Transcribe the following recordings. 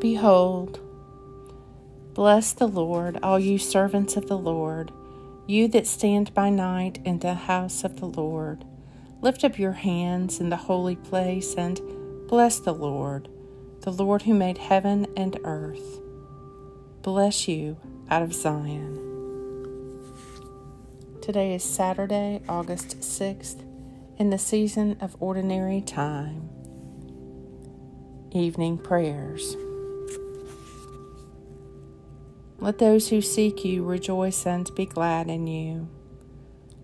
Behold, bless the Lord, all you servants of the Lord, you that stand by night in the house of the Lord. Lift up your hands in the holy place and bless the Lord, the Lord who made heaven and earth. Bless you out of Zion. Today is Saturday, August 6th, in the season of ordinary time. Evening prayers. Let those who seek you rejoice and be glad in you.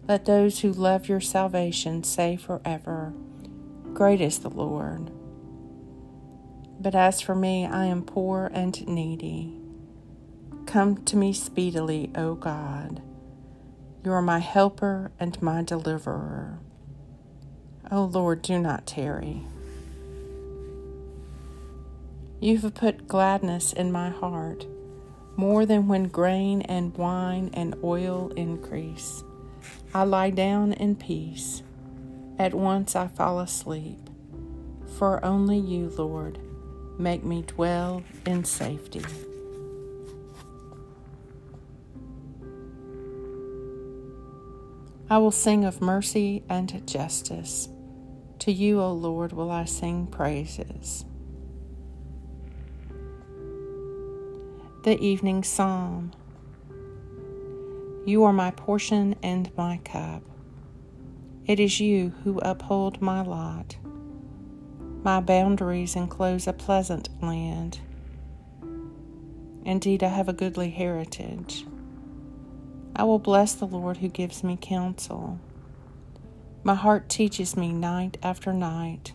Let those who love your salvation say forever, Great is the Lord. But as for me, I am poor and needy. Come to me speedily, O God. You are my helper and my deliverer. O Lord, do not tarry. You have put gladness in my heart more than when grain and wine and oil increase. I lie down in peace. At once I fall asleep. For only you, Lord, make me dwell in safety. I will sing of mercy and justice. To you, O Lord, will I sing praises. The Evening Psalm You are my portion and my cup. It is you who uphold my lot. My boundaries enclose a pleasant land. Indeed, I have a goodly heritage. I will bless the Lord who gives me counsel. My heart teaches me night after night.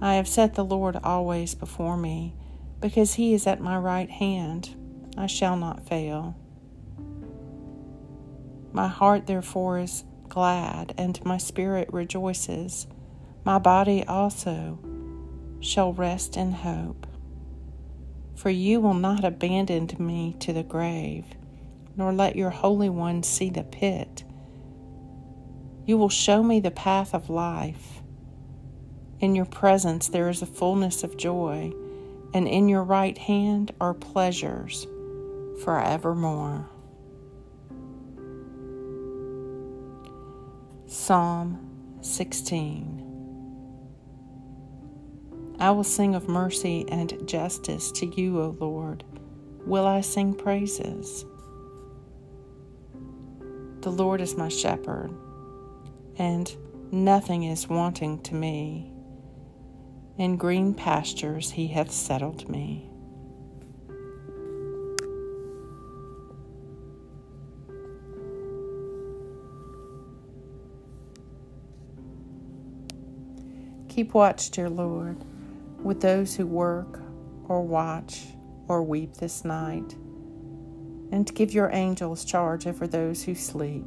I have set the Lord always before me because he is at my right hand, I shall not fail. My heart, therefore, is glad, and my spirit rejoices. My body also shall rest in hope. For you will not abandon me to the grave, nor let your Holy One see the pit. You will show me the path of life. In your presence there is a fullness of joy and in your right hand are pleasures forevermore. Psalm 16 I will sing of mercy and justice to you, O Lord. Will I sing praises? The Lord is my shepherd, and nothing is wanting to me. In green pastures he hath settled me. Keep watch, dear Lord, with those who work or watch or weep this night, and give your angels charge over those who sleep.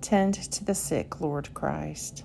Tend to the sick, Lord Christ.